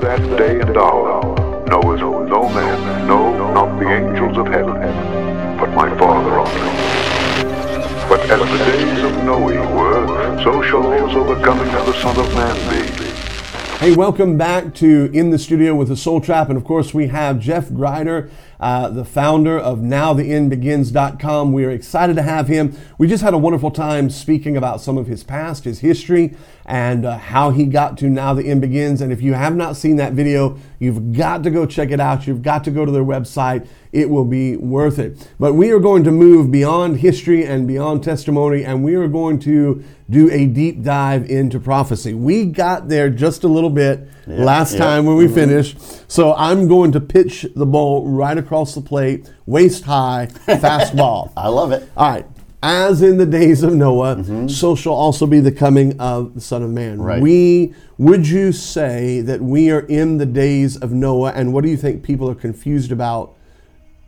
that day and hour knoweth no man, no, not the angels of heaven, but my Father only. But as the days of Noe were, so shall also the coming of the Son of Man be. Hey, welcome back to In the Studio with the Soul Trap. And of course, we have Jeff Grider, uh, the founder of NowTheEndBegins.com. We are excited to have him. We just had a wonderful time speaking about some of his past, his history, and uh, how he got to Now the End Begins. And if you have not seen that video, you've got to go check it out. You've got to go to their website. It will be worth it. But we are going to move beyond history and beyond testimony, and we are going to do a deep dive into prophecy. We got there just a little bit yeah, last yeah. time when we mm-hmm. finished. So I'm going to pitch the ball right across the plate, waist high, fastball. I love it. All right as in the days of Noah, mm-hmm. so shall also be the coming of the Son of Man. Right. We would you say that we are in the days of Noah, and what do you think people are confused about?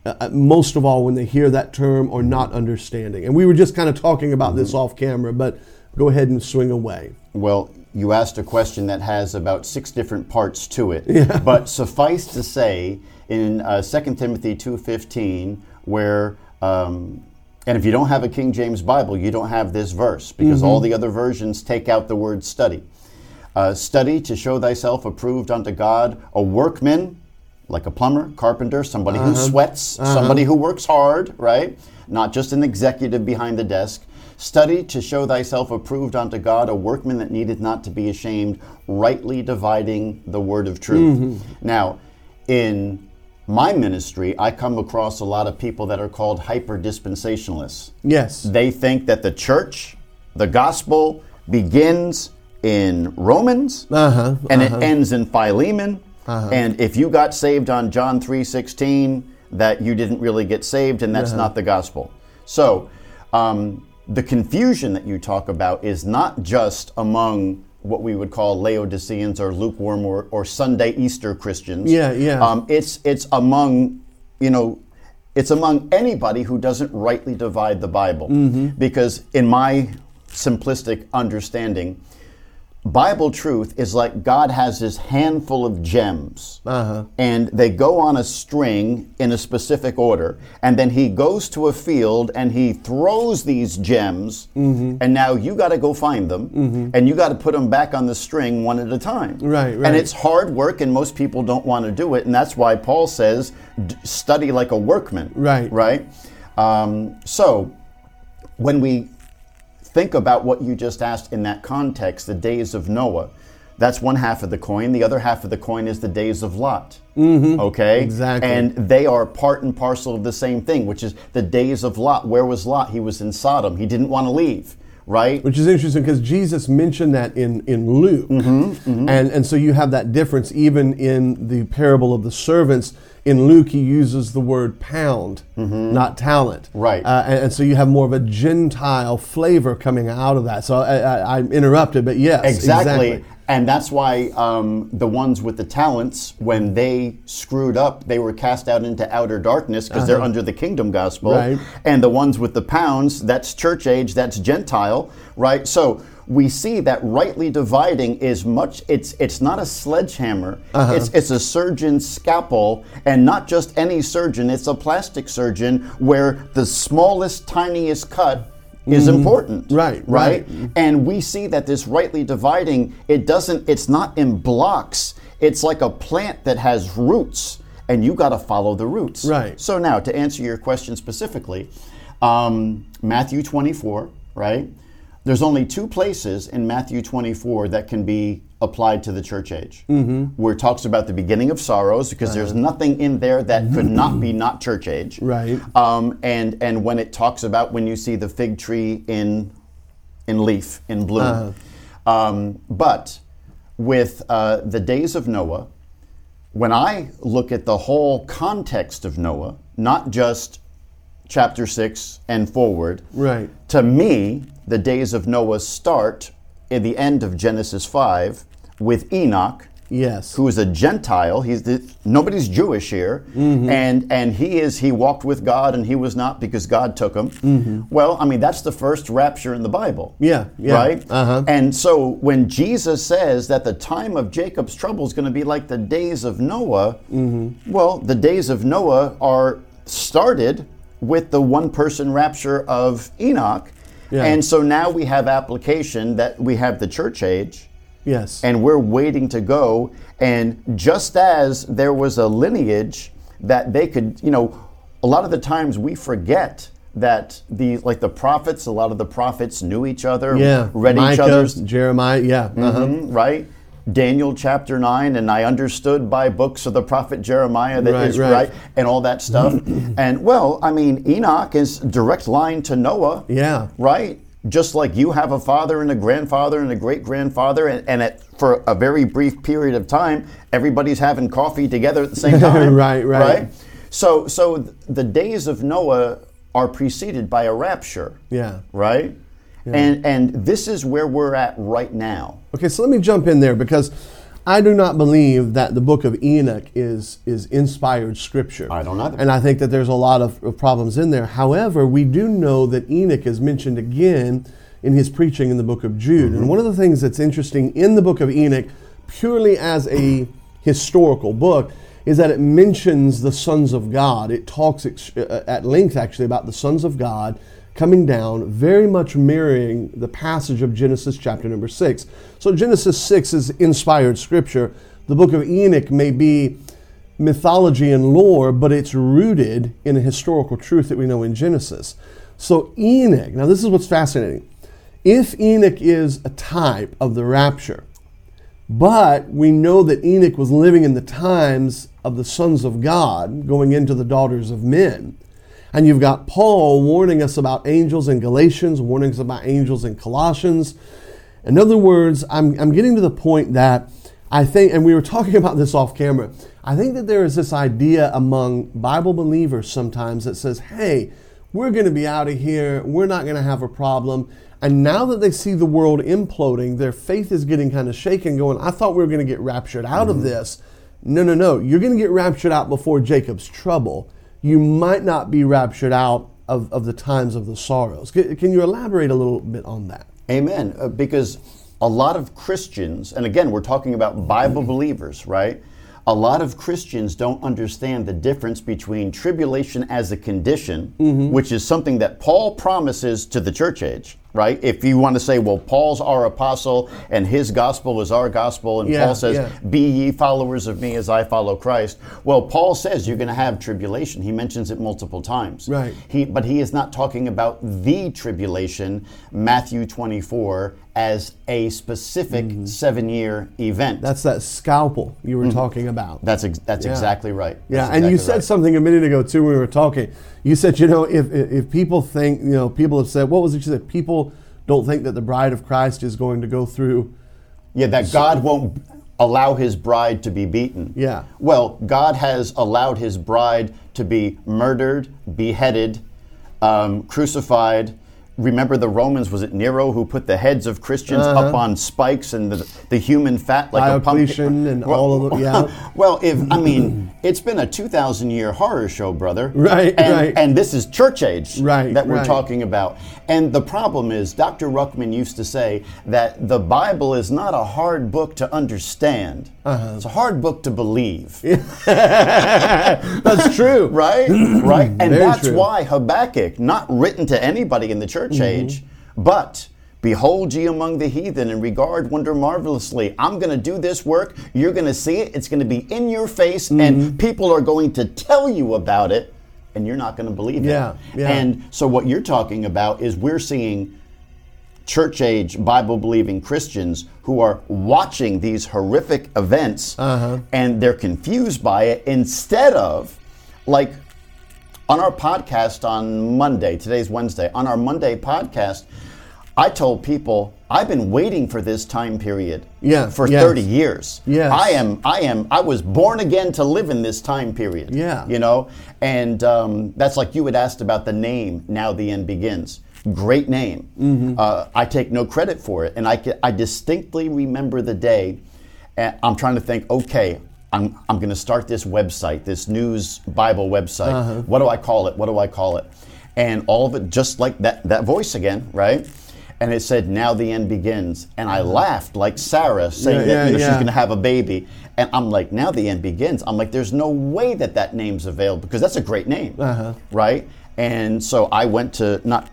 Uh, uh most of all, when they hear that term or not understanding. And we were just kind of talking about mm-hmm. this off camera, but go ahead and swing away. Well, you asked a question that has about six different parts to it. Yeah. But suffice to say, in uh, 2 Timothy 2.15, where um, and if you don't have a King James Bible, you don't have this verse because mm-hmm. all the other versions take out the word study. Uh, study to show thyself approved unto God, a workman, like a plumber, carpenter, somebody uh-huh. who sweats, uh-huh. somebody who works hard, right? Not just an executive behind the desk. Study to show thyself approved unto God, a workman that needed not to be ashamed, rightly dividing the word of truth. Mm-hmm. Now, in my ministry, I come across a lot of people that are called hyper dispensationalists. Yes. They think that the church, the gospel, begins in Romans uh-huh, and uh-huh. it ends in Philemon. Uh-huh. And if you got saved on John 3:16, that you didn't really get saved, and that's uh-huh. not the gospel. So, um, the confusion that you talk about is not just among what we would call Laodiceans or lukewarm or, or Sunday Easter Christians. Yeah, yeah. Um, it's it's among you know it's among anybody who doesn't rightly divide the Bible. Mm-hmm. Because in my simplistic understanding, Bible truth is like God has this handful of gems, uh-huh. and they go on a string in a specific order, and then He goes to a field and He throws these gems, mm-hmm. and now you got to go find them, mm-hmm. and you got to put them back on the string one at a time. Right, right. And it's hard work, and most people don't want to do it, and that's why Paul says, "Study like a workman." Right, right. Um, so when we think about what you just asked in that context, the days of Noah. That's one half of the coin. The other half of the coin is the days of Lot. Mm-hmm. Okay? Exactly. And they are part and parcel of the same thing, which is the days of Lot. Where was Lot? He was in Sodom. He didn't want to leave right? Which is interesting because Jesus mentioned that in, in Luke. Mm-hmm, mm-hmm. And, and so you have that difference even in the parable of the servants in Luke, he uses the word pound, mm-hmm. not talent. Right. Uh, and, and, so you have more of a Gentile flavor coming out of that. So I, am interrupted, but yes. Exactly. exactly. And that's why um, the ones with the talents, when they screwed up, they were cast out into outer darkness because uh-huh. they're under the kingdom gospel. Right. And the ones with the pounds, that's church age, that's Gentile, right? So we see that rightly dividing is much it's it's not a sledgehammer uh-huh. it's it's a surgeon's scalpel and not just any surgeon it's a plastic surgeon where the smallest tiniest cut is mm-hmm. important right, right. right? And we see that this rightly dividing it doesn't it's not in blocks. It's like a plant that has roots and you got to follow the roots. Right. So now to answer your question specifically um, matthew 24 right? There's only two places in Matthew 24 that can be applied to the church age, mm-hmm. where it talks about the beginning of sorrows, because uh-huh. there's nothing in there that could not be not church age. Right. Um, and and when it talks about when you see the fig tree in in leaf in bloom, uh-huh. um, but with uh, the days of Noah, when I look at the whole context of Noah, not just chapter 6 and forward. Right. To me, the days of Noah start in the end of Genesis 5 with Enoch. Yes. who is a Gentile. He's the, nobody's Jewish here, Mm-hmm. and and he is he walked with God and he was not because God took him. Well, I mean that's the first rapture in the Bible. Mm-hmm. Yeah, yeah. Right. Uh-huh. And so when Jesus says that the time of Jacob's trouble is going to be like the days of Noah, Mm-hmm. well, the days of Noah are started with the one person rapture of Enoch. Yeah. And so now we have application that we have the church age Yes. and we're waiting to go. And just as there was a lineage that they could, you know, a lot of the times we forget that the like the prophets, a lot of the prophets knew each other, yeah. read Micah, each other's Jeremiah. Yeah. Uh-huh. Mhm, right? Daniel chapter 9, and I understood by books of the prophet Jeremiah that Right, is right. right, and all that stuff. and well, I mean, Enoch is direct line to Noah. Yeah. Right? Just like you have a father and a grandfather and a great grandfather, and, and at, for a very brief period of time, everybody's having coffee together at the same time. Right, right. right. So, so the days of Noah are preceded by a rapture. Yeah. Right? And, and this is where we're at right now. Okay, so let me jump in there because I do not believe that the book of Enoch is is inspired scripture. I don't either. And I think that there's a lot of, of problems in there. However, we do know that Enoch is mentioned again in his preaching in the book of Jude. Mm-hmm. And one of the things that's interesting in the book of Enoch, purely as a historical book, is that it mentions the sons of God. It talks ex- uh, at length, actually, about the sons of God coming down, very much mirroring the passage of Genesis chapter number six. So, Genesis 6 is inspired scripture. The book of Enoch may be mythology and lore, but it's rooted in a historical truth that we know in Genesis. So, Enoch, now this is what's fascinating. If Enoch is a type of the rapture, but we know that Enoch was living in the times of the sons of God going into the daughters of men. And you've got Paul warning us about angels in Galatians, warnings about angels in Colossians. In other words, I'm, I'm getting to the point that I think, and we were talking about this off camera, I think that there is this idea among Bible believers sometimes that says, hey, we're going to be out of here, we're not going to have a problem. And now that they see the world imploding, their faith is getting kind of shaken, going, I thought we were going to get raptured out of mm-hmm. this. No, no, no. You're going to get raptured out before Jacob's trouble. You might not be raptured out of, of the times of the sorrows. Can, can you elaborate a little bit on that? Amen. Uh, because a lot of Christians, and again, we're talking about Bible believers, right? A lot of Christians don't understand the difference between tribulation as a condition, which is something that Paul promises to the church age, right? If you want to say, well, Paul's our apostle and his gospel is our gospel, and Yeah, Paul says, yeah. be ye followers of me as I follow Christ. Well, Paul says you're going to have tribulation. He mentions it multiple times. Right. He, but he is not talking about the tribulation, Matthew 24, as a specific seven year event. Mm-hmm. That's that scalpel you were talking about. that's, ex- that's Yeah. exactly right. Yeah, That's and you said right. something a minute ago too when we were talking. You said, you know, if if people think, you know, people have said, what was it you said? People don't think that the bride of Christ is going to go through. Yeah, that God won't allow his bride to be beaten. Yeah. Well, God has allowed his bride to be murdered, beheaded, um, crucified. Remember the Romans, was it Nero who put the heads of Christians up on spikes and the, the human fat like a Diocletian pumpkin? and all of yeah. well, if I mean, it's been a 2,000 year horror show, brother. Right, and, right. And this is church age Right, that we're right. talking about. And the problem is, Dr. Ruckman used to say that the Bible is not a hard book to understand. Uh-huh. It's a hard book to believe. That's true. Right? right? And Very that's true. Why Habakkuk, not written to anybody in the church age, but Behold ye among the heathen and regard wonder marvelously. I'm going to do this work. You're going to see it. It's going to be in your face, Mm-hmm. and people are going to tell you about it, and you're not going to believe Yeah, it. yeah. And so, what you're talking about is we're seeing church age Bible believing Christians who are watching these horrific events Uh-huh. and they're confused by it instead of like on our podcast on Monday, today's Wednesday, on our Monday podcast, I told people I've been waiting for this time period Yeah, for yes. 30 years. Yes. I am I am I was born again to live in this time period. Yeah. You know? And um, that's like you had asked about the name Now the End Begins. Great name. Mm-hmm. Uh, I take no credit for it. And I, I distinctly remember the day And I'm trying to think, okay, I'm, I'm going to start this website, this news Bible website. Uh-huh. What do I call it? What do I call it? And all of it, just like that, that voice again, right? And it said, now the end begins. And I laughed like Sarah saying Yeah, that yeah, you know, yeah. she's going to have a baby. And I'm like, now the end begins. I'm like, there's no way that that name's available because that's a great name, Uh-huh. right? And so I went to not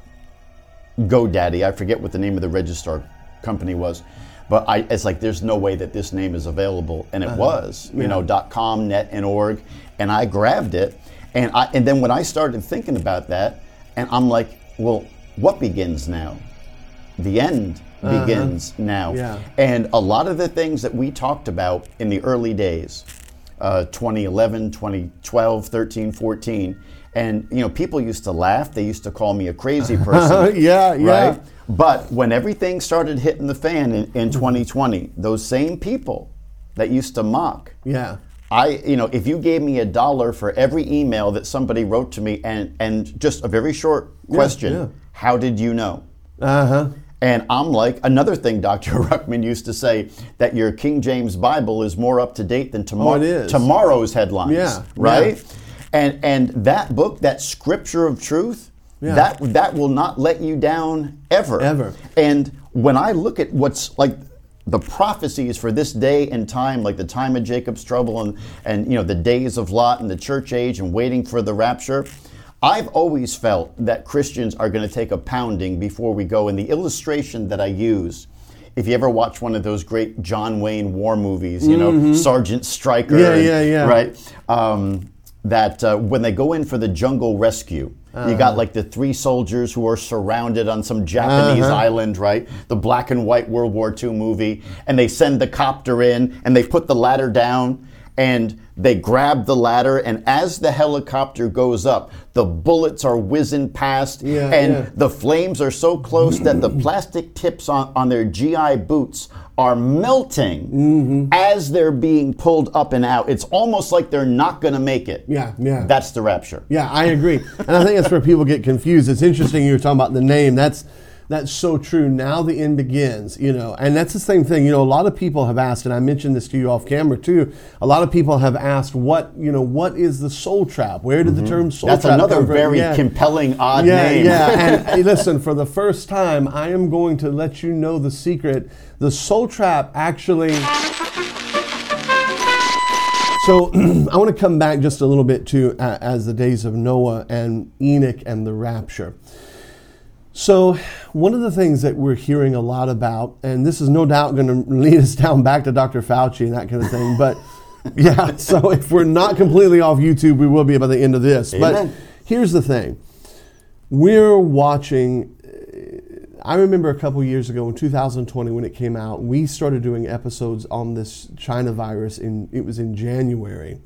GoDaddy. I forget what the name of the registrar company was, but I, it's like there's no way that this name is available, and it was, you know, dot .com, net, and org, and I grabbed it, and I and then when I started thinking about that, and I'm like, well, what begins now? The end begins now, Yeah. and a lot of the things that we talked about in the early days, uh, 2011, 2012, 13, 14. And you know, people used to laugh. They used to call me a crazy person. Yeah, yeah. Right? But when everything started hitting the fan in, in 2020, those same people that used to mock, Yeah. I, you know, if you gave me a dollar for every email that somebody wrote to me and, and just a very short question, yeah. how did you know? Uh huh. And I'm like, another thing Dr. Ruckman used to say that your King James Bible is more up to date than tomorrow, Oh, tomorrow's headlines. Yeah, Right? yeah. And and that book, that scripture of truth, Yeah. that that will not let you down ever. Ever. And when I look at what's like the prophecies for this day and time, like the time of Jacob's trouble and, and you know the days of Lot and the church age and waiting for the rapture, I've always felt that Christians are going to take a pounding before we go. And the illustration that I use, if you ever watch one of those great John Wayne war movies, you know, Sergeant Stryker, Mm-hmm. Yeah, and- yeah, yeah. right? Um, that uh, when they go in for the jungle rescue, you got like the three soldiers who are surrounded on some Japanese Uh-huh. island, right? The black and white World War II movie, and they send the copter in and they put the ladder down and they grab the ladder, and as the helicopter goes up, the bullets are whizzing past, Yeah, and yeah. the flames are so close that the plastic tips on, on their GI boots are melting Mm-hmm. as they're being pulled up and out. It's almost like they're not going to make it. Yeah, yeah. That's the rapture. Yeah, I agree, and I think that's where people get confused. It's interesting you were talking about the name. That's that's so true. Now the end begins, you know, and that's the same thing. You know, a lot of people have asked, and I mentioned this to you off camera too. A lot of people have asked, what you know, what is the soul trap? Where did the term soul Mm-hmm. That's another come from? very Yeah. compelling, odd yeah, name. Yeah, and hey, listen, for the first time, I am going to let you know the secret. The soul trap actually. So I want to come back just a little bit to uh, as the days of Noah and Enoch and the rapture. So one of the things that we're hearing a lot about, and this is no doubt going to lead us down back to Dr. Fauci and that kind of thing, but yeah. So if we're not completely off YouTube, we will be by the end of this. But here's the thing: we're watching. I remember a couple years ago in 2020 when it came out, we started doing episodes on this China virus in it was in January.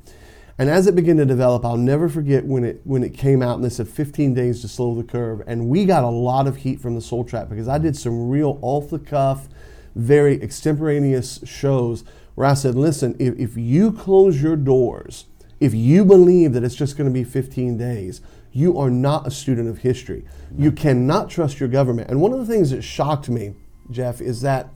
And as it began to develop, I'll never forget when it when it came out and they said 15 days to slow the curve. And we got a lot of heat from the Soul Trap because I did some real off the cuff, very extemporaneous shows where I said, listen, if, if you close your doors, if you believe that it's just going to be 15 days, you are not a student of history. You cannot trust your government. And one of the things that shocked me, Jeff, is that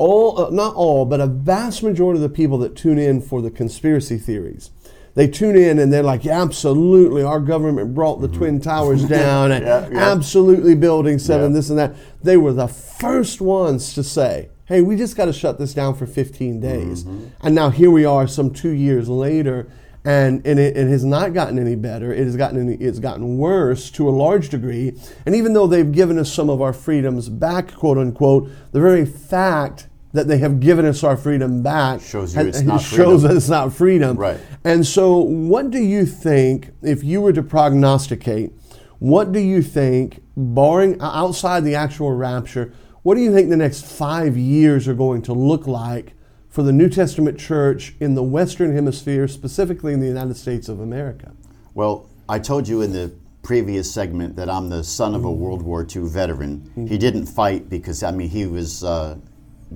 all, uh, not all, but a vast majority of the people that tune in for the conspiracy theories, they tune in and they're like, yeah, absolutely, our government brought the Twin Towers down, and Yeah, yeah. absolutely building seven, Yeah. this and that. They were the first ones to say, hey, we just got to shut this down for 15 days. And now here we are, some two years later, and, and it, it has not gotten any better. It has gotten any, it's gotten worse to a large degree. And even though they've given us some of our freedoms back, quote unquote, the very fact that they have given us our freedom back Shows you it's not shows freedom. that it's not freedom. Right. And so, what do you think, if you were to prognosticate, what do you think, barring outside the actual rapture, what do you think the next five years are going to look like for the New Testament church in the Western Hemisphere, specifically in the United States of America? Well, I told you in the previous segment that I'm the son of a World War II veteran. He didn't fight because, I mean, he was uh,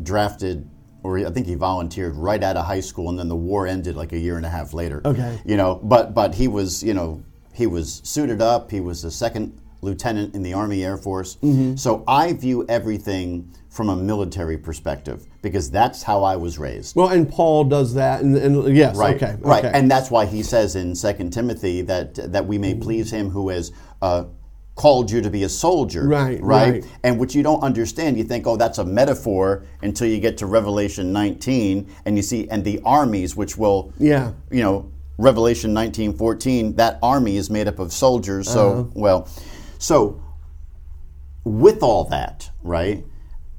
drafted, or I think he volunteered right out of high school, and then the war ended like a year and a half later. Okay. You know, but but he was, you know, he was suited up. He was the second lieutenant in the Army Air Force. Mm-hmm. So I view everything from a military perspective because that's how I was raised. Well, and Paul does that, and, and yes, Right, okay, right, okay. and that's why he says in Second Timothy that that we may please Him who has uh, called you to be a soldier. Right, right, right. And what you don't understand, you think, oh, that's a metaphor until you get to Revelation 19, and you see, and the armies which will, Yeah. you know, Revelation 19, 14, that army is made up of soldiers. So, Uh-huh. well, so with all that, right?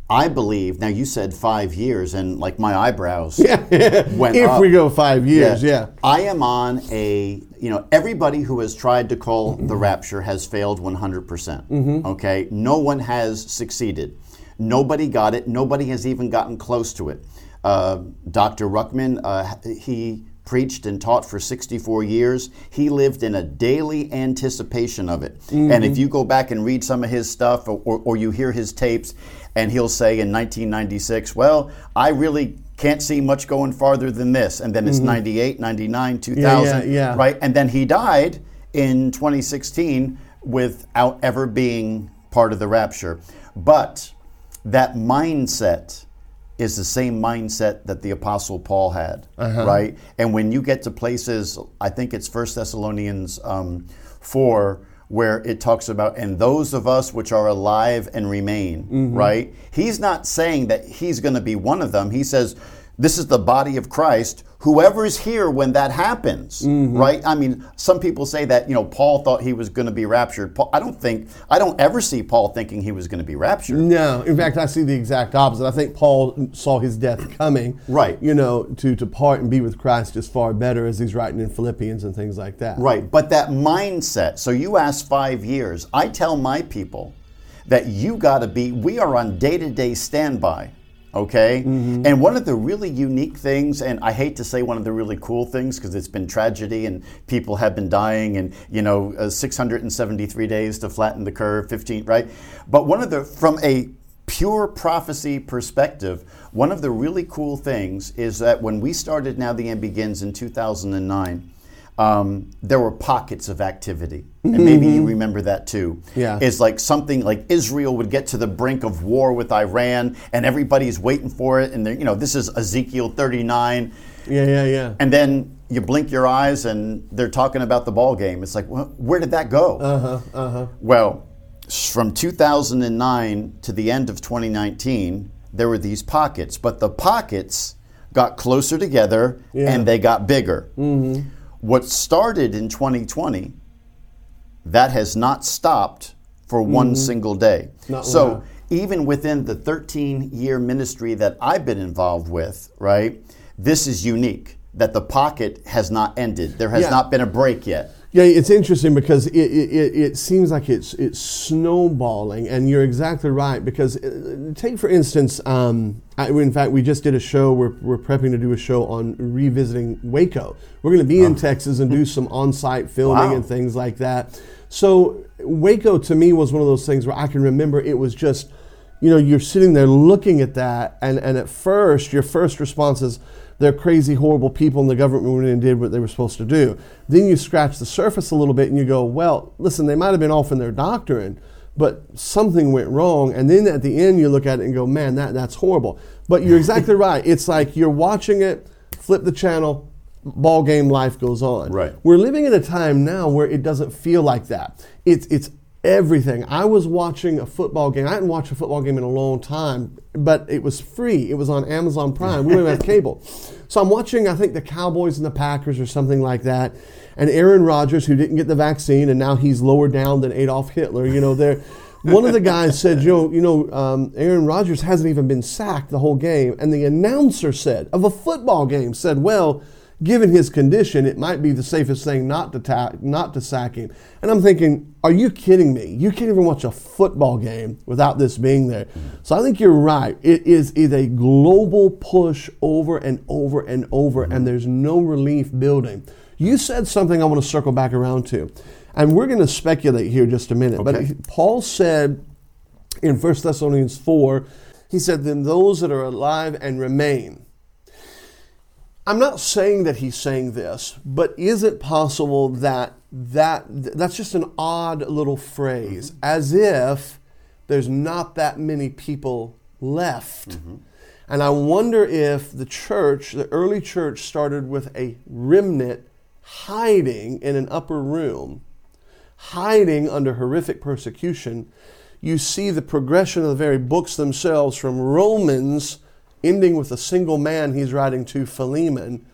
I believe now. You said five years, and like my eyebrows went if up. we go five years, yeah. I am on a, you know, everybody who has tried to call the rapture has failed 100%. percent Mm-hmm. Okay? No one has succeeded. Nobody got it. Nobody has even gotten close to it. Uh, Dr. Ruckman, uh, he preached and taught for 64 years. He lived in a daily anticipation of it. And Mm-hmm. if you go back and read some of his stuff or, or, or you hear his tapes, and he'll say in 1996, well, I really can't see much going farther than this. And then it's 98, 99, 2000, Mm-hmm. yeah. right? And then he died in 2016 without ever being part of the rapture. But that mindset is the same mindset that the apostle paul had Uh-huh. right and when you get to places i think it's First thessalonians um, 4 where it talks about and those of us which are alive and remain Mm-hmm. right he's not saying that he's going to be one of them he says this is the body of christ whoever's here when that happens Mm-hmm. right i mean some people say that you know paul thought he was going to be raptured paul, i don't think i don't ever see paul thinking he was going to be raptured No, in fact, I see the exact opposite. I think Paul saw his death coming, Right. You know, to to part and be with Christ is far better, as he's writing in Philippians and things like that. Right, but that mindset. So you ask five years. I tell my people that you got to be. We are on day to day standby. Okay, and one of the really unique things, and I hate to say one of the really cool things because it's been tragedy and people have been dying, and you know, uh, 673 days to flatten the curve, 15, right? But one of the, from a pure prophecy perspective, one of the really cool things is that when we started Now the End Begins in 2009, um, there were pockets of activity. And maybe you remember that too. Yeah. It's like something like Israel would get to the brink of war with Iran and everybody's waiting for it. And, you know, this is Ezekiel 39. Yeah, yeah, yeah. And then you blink your eyes and they're talking about the ball game. It's like, well, where did that go? Uh huh. Uh huh. Well, from 2009 to the end of 2019, there were these pockets, but the pockets got closer together Yeah. and they got bigger. Mm-hmm. What started in 2020, that has not stopped for one mm-hmm. single day. Not so wow. even within the 13 year ministry that I've been involved with, right, this is unique that the pocket has not ended. There has Yeah. not been a break yet. Yeah, it's interesting because it, it, it, seems like it's it's snowballing, and you're exactly right. Because uh, take for instance, um, I, in fact, we just did a show. We're, we're prepping to do a show on revisiting Waco. We're going to be in Texas and do some on-site filming Wow. and things like that. So Waco to me was one of those things where I can remember it was just, you know, you're sitting there looking at that, and and at first your first response is they're crazy, horrible people, and the government went in and did what they were supposed to do. Then you scratch the surface a little bit and you go, well, listen, they might have been off in their doctrine, but something went wrong. And then at the end, you look at it and go, man, that, that's horrible. But you're exactly right. It's like you're watching it, flip the channel, ball game life goes on. Right. We're living in a time now where it doesn't feel like that. It's it's everything. I was watching a football game. I hadn't watched a football game in a long time, but it was free. It was on Amazon Prime. We didn't have cable. So I'm watching, I think, the Cowboys and the Packers or something like that. And Aaron Rodgers, who didn't get the vaccine, and now he's lower down than Adolf Hitler, you know, they're. One of the guys said, you know, you know um, Aaron Rodgers hasn't even been sacked the whole game. And the announcer said, of a football game, said, well, given his condition, it might be the safest thing not to ta- not to sack him. And I'm thinking, are you kidding me? You can't even watch a football game without this being there. So I think you're right. It is is a global push over and over and over, and there's no relief building. You said something I want to circle back around to, and we're going to speculate here just a minute. Okay. But Paul said in 1 Thessalonians 4, he said, Then those that are alive and remain. I'm not saying that he's saying this, but is it possible that that that's just an odd little phrase, mm-hmm. as if there's not that many people left? Mm-hmm. And I wonder if the church, the early church, started with a remnant hiding in an upper room, hiding under horrific persecution. You see the progression of the very books themselves from Romans ending with a single man he's writing to Philemon.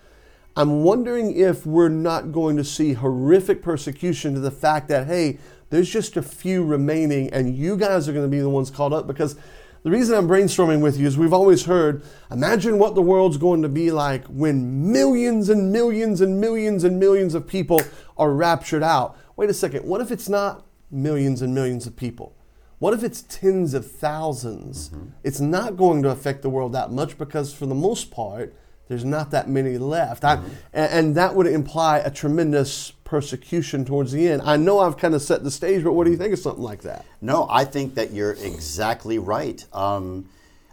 I'm wondering if we're not going to see horrific persecution to the fact that, hey, there's just a few remaining and you guys are going to be the ones called up because the reason I'm brainstorming with you is we've always heard imagine what the world's going to be like when millions and millions and millions and millions of people are raptured out. Wait a second, what if it's not millions and millions of people? What if it's tens of 1000s mm-hmm. It's not going to affect the world that much because, for the most part, there's not that many left. Mm-hmm. I, and, and that would imply a tremendous persecution towards the end. I know I've kind of set the stage, but what do you think of something like that? No, I think that you're exactly right. Um,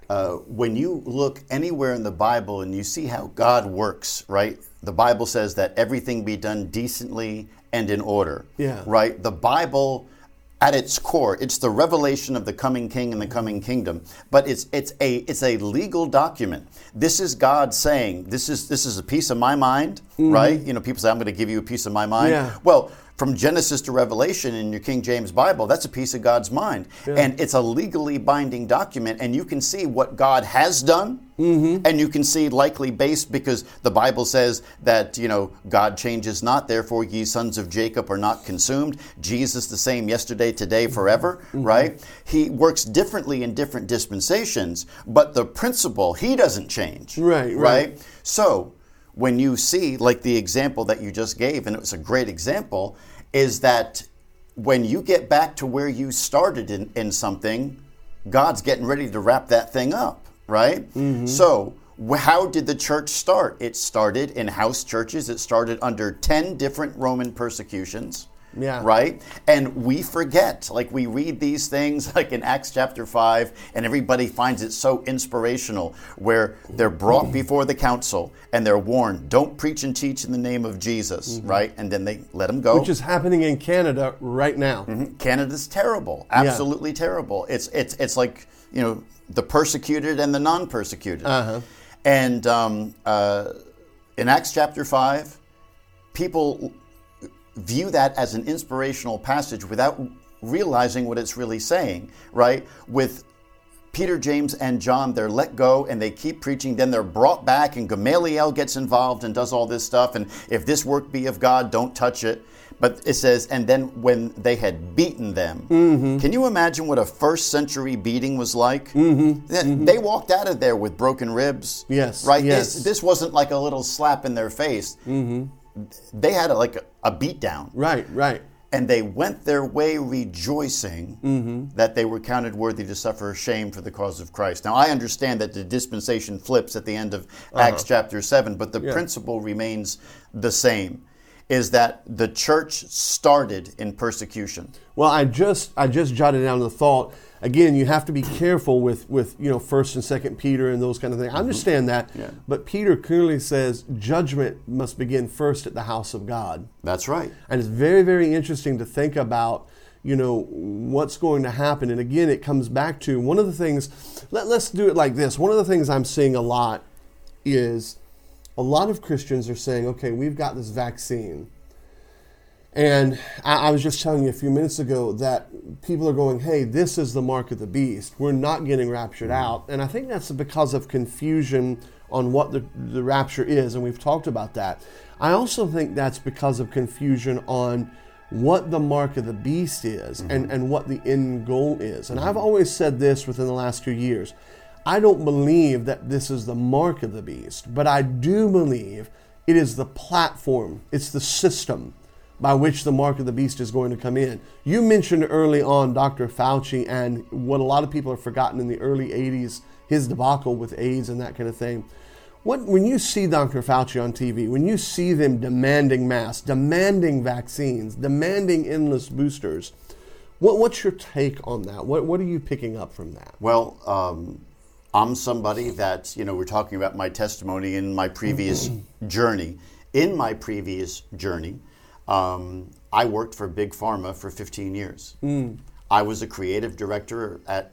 uh, when you look anywhere in the Bible and you see how God works, right? The Bible says that everything be done decently and in order. Yeah. Right? The Bible at its core, it's the revelation of the coming king and the coming kingdom. But it's it's a it's a legal document. This is God saying, "This is this is a piece of my mind." Mm-hmm. Right? You know, people say, "I'm going to give you a piece of my mind." Yeah. Well, from Genesis to Revelation in your King James Bible, that's a piece of God's mind. Yeah. And it's a legally binding document, and you can see what God has done, mm-hmm. and you can see likely based because the Bible says that, you know, God changes not, therefore ye sons of Jacob are not consumed. Jesus the same yesterday, today, forever, mm-hmm. right? He works differently in different dispensations, but the principle, he doesn't change. Right, right. right? So, when you see, like the example that you just gave, and it was a great example, is that when you get back to where you started in, in something, God's getting ready to wrap that thing up, right? Mm-hmm. So, how did the church start? It started in house churches, it started under 10 different Roman persecutions. Yeah. Right? And we forget. Like we read these things like in Acts chapter 5 and everybody finds it so inspirational where they're brought before the council and they're warned, don't preach and teach in the name of Jesus, mm-hmm. right? And then they let them go. Which is happening in Canada right now. Mm-hmm. Canada's terrible. Absolutely yeah. terrible. It's it's it's like, you know, the persecuted and the non-persecuted. Uh-huh. And um, uh, in Acts chapter 5, people view that as an inspirational passage without realizing what it's really saying, right? With Peter, James, and John, they're let go and they keep preaching. Then they're brought back, and Gamaliel gets involved and does all this stuff. And if this work be of God, don't touch it. But it says, and then when they had beaten them, mm-hmm. can you imagine what a first century beating was like? Mm-hmm. They, mm-hmm. they, walked out of there with broken ribs. Yes. Right? Yes. This, this wasn't like a little slap in their face. They had a, like a, a beat down. Right, right. And they went their way rejoicing mm-hmm. that they were counted worthy to suffer shame for the cause of Christ. Now, I understand that the dispensation flips at the end of uh-huh. Acts chapter 7, but the yeah. principle remains the same is that the church started in persecution. Well, I just I just jotted down the thought again, you have to be careful with with you know First and Second Peter and those kind of things. I mm-hmm. understand that, yeah. but Peter clearly says judgment must begin first at the house of God. That's right, and it's very very interesting to think about. You know what's going to happen, and again, it comes back to one of the things. Let, let's do it like this. One of the things I'm seeing a lot is a lot of Christians are saying, "Okay, we've got this vaccine." And I, I, was just telling you a few minutes ago that people are going, hey, this is the mark of the beast. We're not getting raptured mm-hmm. out. And I think that's because of confusion on what the, the rapture is. And we've talked about that. I also think that's because of confusion on what the mark of the beast is mm-hmm. and, and what the end goal is. And mm-hmm. I've always said this within the last few years. I don't believe that this is the mark of the beast, but I do believe it is the platform, it's the system by which the mark of the beast is going to come in. You mentioned early on Dr. Fauci and what a lot of people have forgotten in the early 80s, his debacle with AIDS and that kind of thing. What, when you see Dr. Fauci on TV, when you see them demanding masks, demanding vaccines, demanding endless boosters, what, what's your take on that? What, what are you picking up from that? Well, um, I'm somebody that, you know, we're talking about my testimony in my previous journey. In my previous journey, um, I worked for Big Pharma for 15 years. I was a creative director at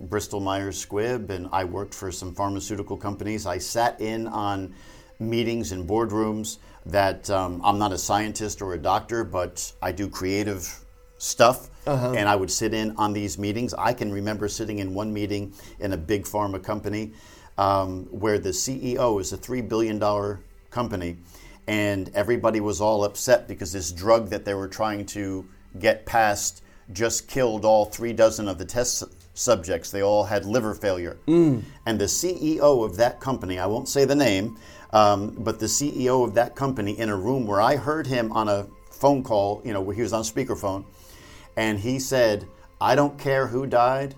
Bristol Myers Squibb, and I worked for some pharmaceutical companies. I sat in on meetings in boardrooms that um, I'm not a scientist or a doctor, but I do creative stuff. And I would sit in on these meetings. I can remember sitting in one meeting in a big pharma company um, where the CEO is a $3 billion company, and everybody was all upset because this drug that they were trying to get past just killed all three dozen of the test subjects. They all had liver failure. And the CEO of that company, I won't say the name, um, but the CEO of that company in a room where I heard him on a phone call, you know, where he was on speakerphone, and he said, I don't care who died.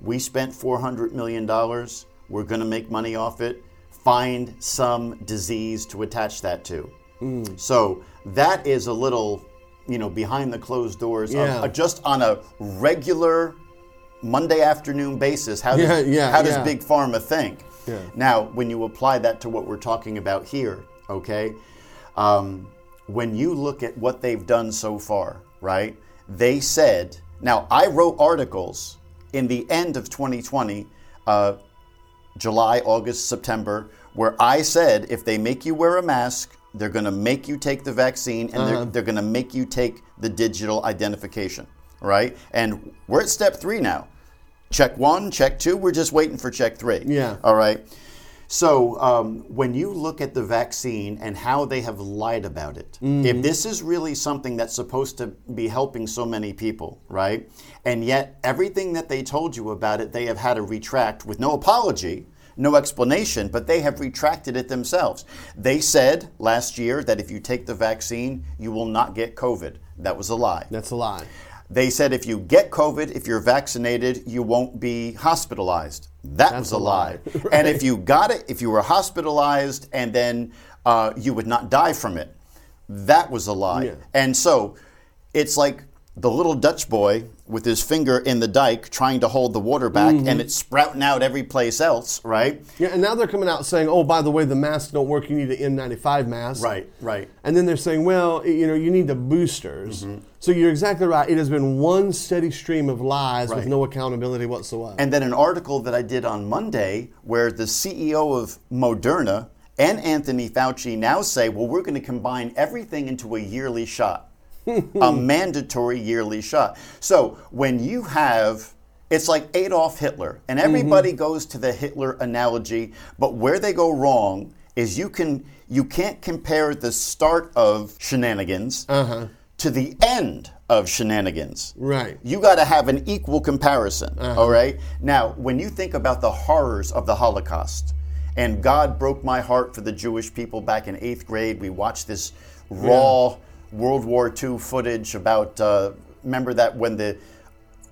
We spent $400 million. We're going to make money off it. Find some disease to attach that to. So that is a little, you know, behind the closed doors, of- uh, just on a regular Monday afternoon basis. How does, Yeah, yeah, how does yeah. Big Pharma think? Yeah. Now, when you apply that to what we're talking about here, okay, um, when you look at what they've done so far, right? They said, now I wrote articles in the end of 2020, uh, July, August, September, where I said if they make you wear a mask, they're going to make you take the vaccine and they're, mm-hmm. they're going to make you take the digital identification, right? And we're at step three now. Check one, check two, we're just waiting for check three. Yeah. All right. So um, when you look at the vaccine and how they have lied about it, if this is really something that's supposed to be helping so many people, right? And yet everything that they told you about it, they have had to retract with no apology, no explanation, but they have retracted it themselves. They said last year that if you take the vaccine, you will not get COVID. That was a lie. That's a lie. They said if you get COVID, if you're vaccinated, you won't be hospitalized. That was a lie. lie. And if you got it, if you were hospitalized and then uh, you would not die from it, that was a lie. Yeah. And so it's like the little Dutch boy with his finger in the dike trying to hold the water back Mm-hmm. and it's sprouting out every place else, right? Yeah, and now they're coming out saying, "Oh, by the way, the masks don't work. You need an N95 mask." Right, right. And then they're saying, "Well, you know, you need the boosters." Mm-hmm. So you're exactly right. It has been one steady stream of lies with no accountability whatsoever. And then an article that I did on Monday where the CEO of Moderna and Anthony Fauci now say, well, we're going to combine everything into a yearly shot, a mandatory yearly shot. So when you have, it's like Adolf Hitler, and mm-hmm. everybody goes to the Hitler analogy, but where they go wrong is you can you can't compare the start of shenanigans uh-huh. to the end of shenanigans. Right. You got to have an equal comparison. Uh-huh. all right. Now, when you think about the horrors of the Holocaust, and God broke my heart for the Jewish people back in eighth grade, we watched this raw World War II footage about. Uh, remember that when the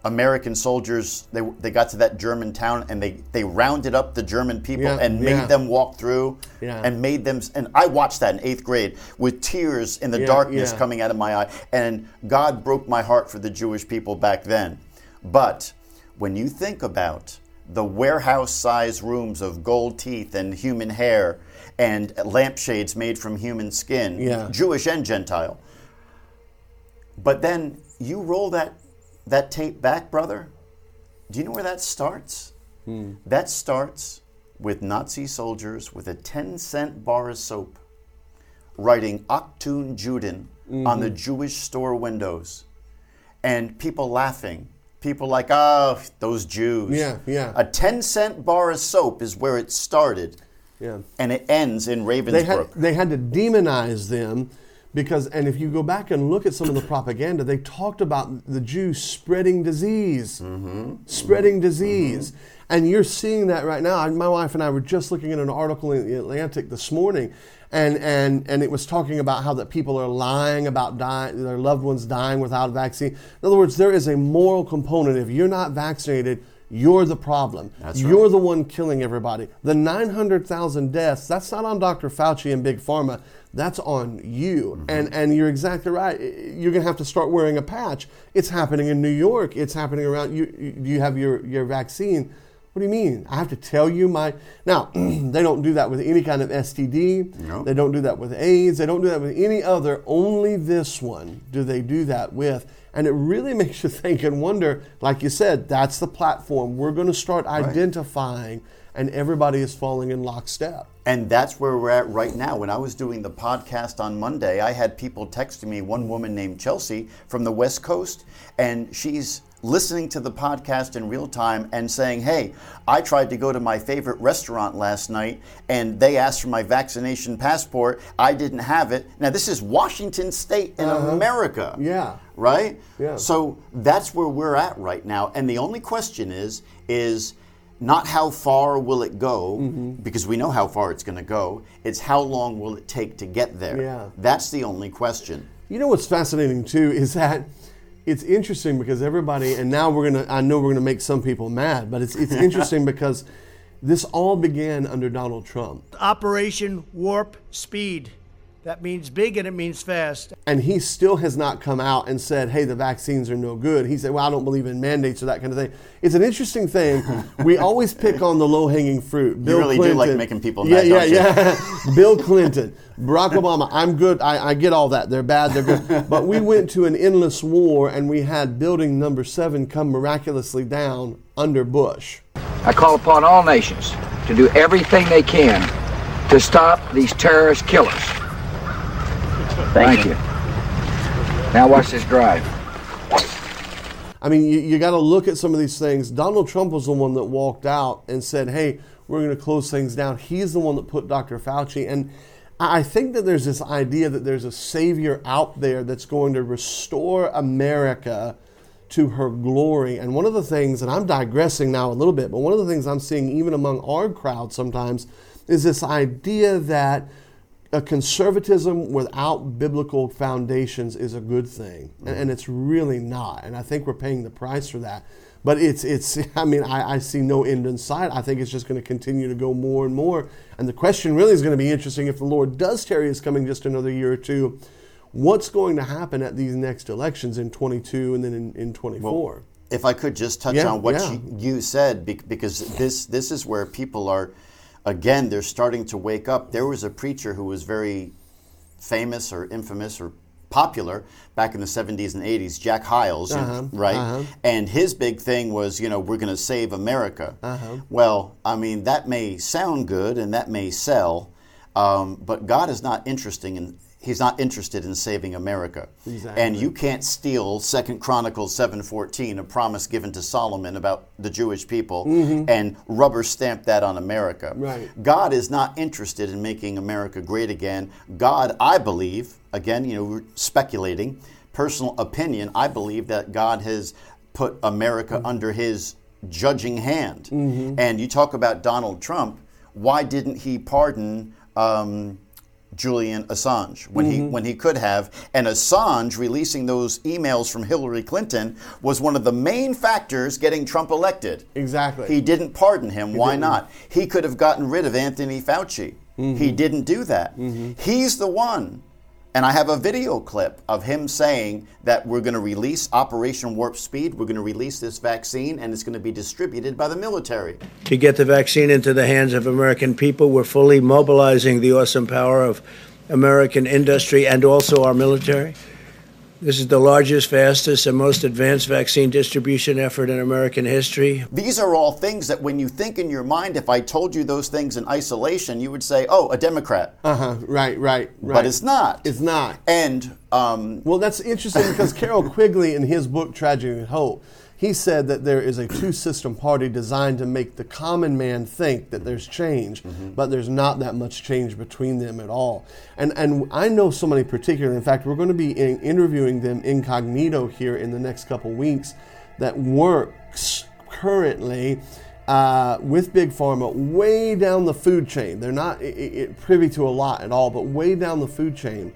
American soldiers they, they got to that German town and they, they rounded up the German people Yeah, and made yeah. them walk through Yeah. and made them and I watched that in eighth grade with tears in the darkness coming out of my eye and God broke my heart for the Jewish people back then. But when you think about the warehouse sized rooms of gold teeth and human hair and lampshades made from human skin, Yeah. Jewish and Gentile. But then you roll that that tape back, brother. Do you know where that starts? Hmm. That starts with Nazi soldiers with a 10 cent bar of soap writing Achtung Juden on the mm-hmm. Jewish store windows. And people laughing. People like, oh, those Jews. Yeah, yeah. A 10 cent bar of soap is where it started. Yeah. And it ends in they Ravensbrück. had they had to demonize them because and if you go back and look at some of the propaganda they talked about the Jews spreading disease mm-hmm. Mm-hmm. spreading mm-hmm. disease and you're seeing that right now I- my wife and I were just looking at an article in the Atlantic this morning and and and it was talking about how that people are lying about dying their loved ones dying without a vaccine in other words there is a moral component if you're not vaccinated you're the problem. Right. You're the one killing everybody. The 900,000 deaths, that's not on Dr. Fauci and Big Pharma. That's on you. Mm-hmm. And and you're exactly right. You're going to have to start wearing a patch. It's happening in New York. It's happening around you you you have your your vaccine. What do you mean? I have to tell you my. Now, they don't do that with any kind of STD. No. They don't do that with AIDS. They don't do that with any other. Only this one do they do that with. And it really makes you think and wonder, like you said, that's the platform. We're going to start identifying, and everybody is falling in lockstep. And that's where we're at right now. When I was doing the podcast on Monday, I had people texting me, one woman named Chelsea from the West Coast, and she's listening to the podcast in real time and saying, Hey, I tried to go to my favorite restaurant last night and they asked for my vaccination passport. I didn't have it. Now, this is Washington State in uh-huh. America. Yeah. Right? Yeah. So that's where we're at right now. And the only question is, is not how far will it go, Mm-hmm. because we know how far it's going to go. It's how long will it take to get there. Yeah. That's the only question. You know what's fascinating too is that it's interesting because everybody, and now we're gonna, I know we're gonna make some people mad, but it's it's interesting because this all began under Donald Trump, Operation Warp Speed. That means big and it means fast. and he still has not come out and said, "Hey, the vaccines are no good." He said, "Well, I don't believe in mandates or that kind of thing." It's an interesting thing. we always pick on the low-hanging fruit. Bill really do like making people yeah, mad, Yeah, don't you? yeah, Bill Clinton, Barack Obama. I'm good. I, I get all that. They're bad. They're good. But we went to an endless war, and we had building number seven come miraculously down under Bush. I call upon all nations to do everything they can to stop these terrorist killers. Thank, you. Now watch this drive. I mean, you, you got to look at some of these things. Donald Trump was the one that walked out and said, hey, we're going to close things down. He's the one that put Dr. Fauci. And I I think that there's this idea that there's a savior out there that's going to restore America to her glory. And one of the things, and I'm digressing now a little bit, but one of the things I'm seeing even among our crowd sometimes is this idea that a conservatism without biblical foundations is a good thing, and, mm-hmm. and it's really not. And I think we're paying the price for that. But it's it's. I mean, I, I see no end in sight. I think it's just going to continue to go more and more. And the question really is going to be interesting if the Lord does tarry is coming just another year or two. What's going to happen at these next elections in 22 and then in, in 24? If I could just touch Yeah, on what yeah. you, you said, because this this is where people are, again, they're starting to wake up. There was a preacher who was very famous or infamous or popular back in the 70s and 80s, Jack Hyles, Uh-huh, right? uh-huh. And his big thing was, you know, we're going to save America. Uh-huh. Well, I mean, that may sound good and that may sell, um, but God is not interesting in. He's not interested in saving America, Exactly. and you can't steal Second Chronicles seven fourteen, a promise given to Solomon about the Jewish people, and rubber stamp that on America. Mm-hmm. Right. God is not interested in making America great again. God, I believe, again, you know, we're speculating, personal opinion, I believe that God has put America under his judging hand. And you talk about Donald Trump, why didn't he pardon um, Julian Assange when he mm-hmm. when he could have and Assange releasing those emails from Hillary Clinton was one of the main factors getting Trump elected. Exactly. He didn't pardon him. Why not? He could have gotten rid of Anthony Fauci. He mm-hmm. didn't do that. Mm-hmm. He's the one. And I have a video clip of him saying that we're going to release Operation Warp Speed. We're going to release this vaccine and it's going to be distributed by the military. To get the vaccine into the hands of American people, we're fully mobilizing the awesome power of American industry and also our military. This is the largest, fastest, and most advanced vaccine distribution effort in American history. These are all things that when you think in your mind, if I told you those things in isolation, you would say, oh, a Democrat. Uh huh. Right. Right. Right. But it's not. It's not. And um, Well, that's interesting because Carroll Quigley, in his book Tragedy and Hope, he said that there is a two system party designed to make the common man think that there's change, but there's not that much change between them at all. And, and I know somebody particularly, in fact, we're going to be in, interviewing them incognito here in the next couple weeks that works currently uh, with Big Pharma way down the food chain. They're not i- i- i- privy to a lot at all, but way down the food chain.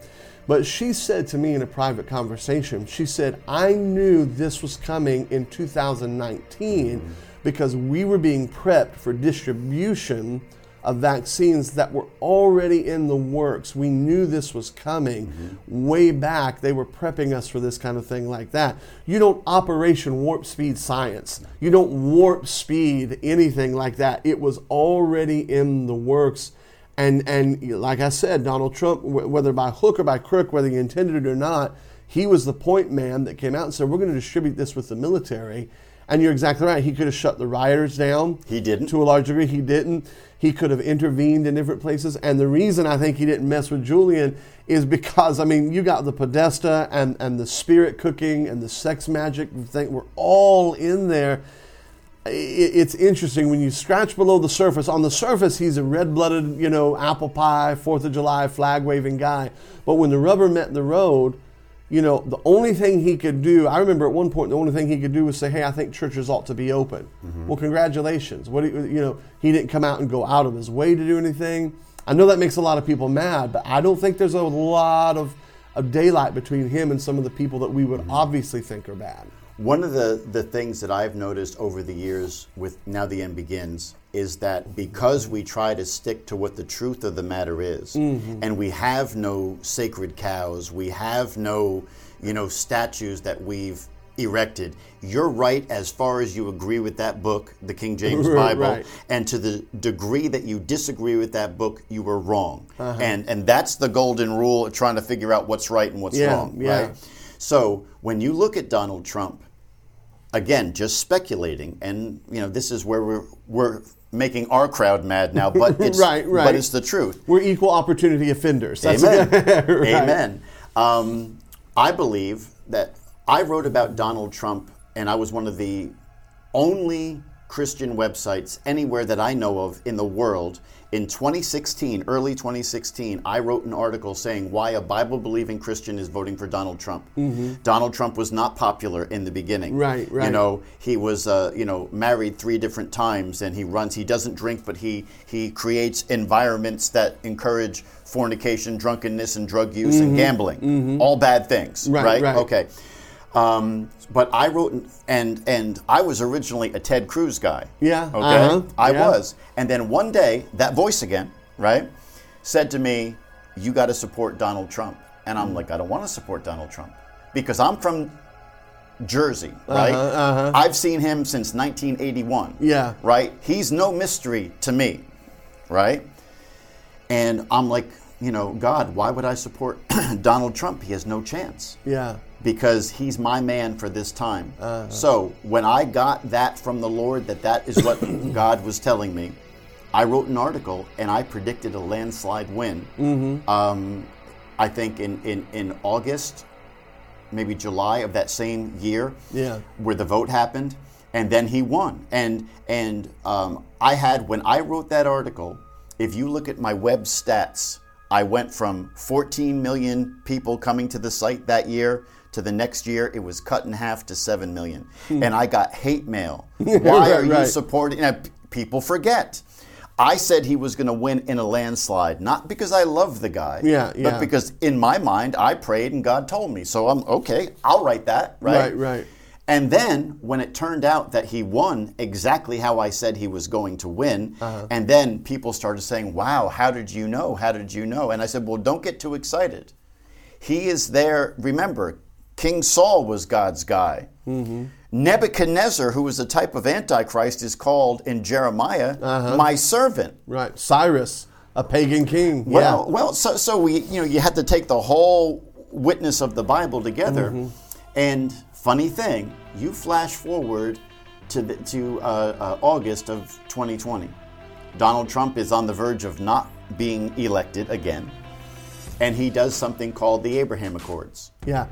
But she said to me in a private conversation, she said, I knew this was coming in 2019 because we were being prepped for distribution of vaccines that were already in the works. We knew this was coming mm-hmm. way back. They were prepping us for this kind of thing like that. You don't operation warp speed science. You don't warp speed anything like that. It was already in the works. And, and like I said, Donald Trump, whether by hook or by crook, whether he intended it or not, he was the point man that came out and said, We're going to distribute this with the military. And you're exactly right. He could have shut the rioters down. He didn't. To a large degree, he didn't. He could have intervened in different places. And the reason I think he didn't mess with Julian is because, I mean, you got the Podesta and, and the spirit cooking and the sex magic thing were all in there. It's interesting when you scratch below the surface. On the surface, he's a red blooded, you know, apple pie, Fourth of July flag waving guy. But when the rubber met the road, you know, the only thing he could do, I remember at one point, the only thing he could do was say, hey, I think churches ought to be open. Mm-hmm. Well, congratulations. What you, you know, he didn't come out and go out of his way to do anything. I know that makes a lot of people mad, but I don't think there's a lot of, of daylight between him and some of the people that we would mm-hmm. obviously think are bad. One of the, the things that I've noticed over the years with Now the End Begins is that because we try to stick to what the truth of the matter is, mm-hmm. and we have no sacred cows, we have no, you know, statues that we've erected. You're right as far as you agree with that book, the King James Bible, right. and to the degree that you disagree with that book, you were wrong. Uh-huh. And and that's the golden rule of trying to figure out what's right and what's yeah, wrong, yeah. right? So when you look at Donald Trump, again, just speculating, and you know this is where we're we're making our crowd mad now, but it's right, right. but it's the truth. We're equal opportunity offenders. That's Amen. right. Amen. Um, I believe that I wrote about Donald Trump, and I was one of the only Christian websites anywhere that I know of in the world in 2016, early 2016, I wrote an article saying why a Bible believing Christian is voting for Donald Trump. Mm-hmm. Donald Trump was not popular in the beginning. Right, right. You know, he was, uh, you know, married three different times and he runs, he doesn't drink, but he, he creates environments that encourage fornication, drunkenness, and drug use mm-hmm. and gambling. Mm-hmm. All bad things, right, right? right. Okay. Um, but I wrote and and I was originally a Ted Cruz guy. Yeah. Okay. Uh-huh. I yeah. was, and then one day that voice again, right, said to me, "You got to support Donald Trump," and I'm mm. like, "I don't want to support Donald Trump because I'm from." Jersey, uh-huh, right? Uh-huh, uh-huh. I've seen him since 1981. Yeah. Right? He's no mystery to me, right? And I'm like, you know, God, why would I support Donald Trump? He has no chance. Yeah because he's my man for this time. Uh-huh. So when I got that from the Lord, that that is what God was telling me, I wrote an article and I predicted a landslide win. Mm-hmm. Um, I think in, in, in August, maybe July of that same year, yeah. where the vote happened, and then he won. And and um, I had when I wrote that article, if you look at my web stats, I went from 14 million people coming to the site that year to the next year, it was cut in half to 7 million. Hmm. And I got hate mail. Why right, are you right. supporting? And people forget. I said he was going to win in a landslide, not because I love the guy, yeah, yeah. but because in my mind I prayed and God told me. So I'm okay. I'll write that, right? Right, right. And then when it turned out that he won exactly how I said he was going to win, uh-huh. and then people started saying, "Wow, how did you know? How did you know?" And I said, "Well, don't get too excited. He is there. Remember, King Saul was God's guy. Mm-hmm. Nebuchadnezzar, who was a type of Antichrist, is called in Jeremiah uh-huh. my servant. Right. Cyrus, a pagan king. Well, yeah. well, so, so we, you know, you had to take the whole witness of the Bible together. Mm-hmm. And funny thing, you flash forward to the, to uh, uh, August of 2020. Donald Trump is on the verge of not being elected again, and he does something called the Abraham Accords. Yeah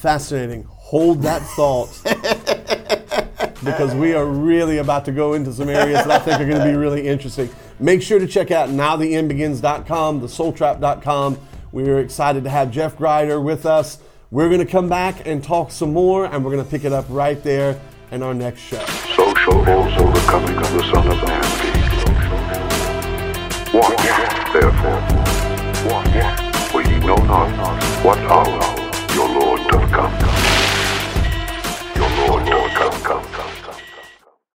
fascinating. Hold that thought. because we are really about to go into some areas that I think are going to be really interesting. Make sure to check out nowtheendbegins.com, thesoultrap.com. We are excited to have Jeff Grider with us. We're going to come back and talk some more, and we're going to pick it up right there in our next show. So shall also the coming of the Son of Man be. Watch, therefore, watch, for ye know not what hour Welcome.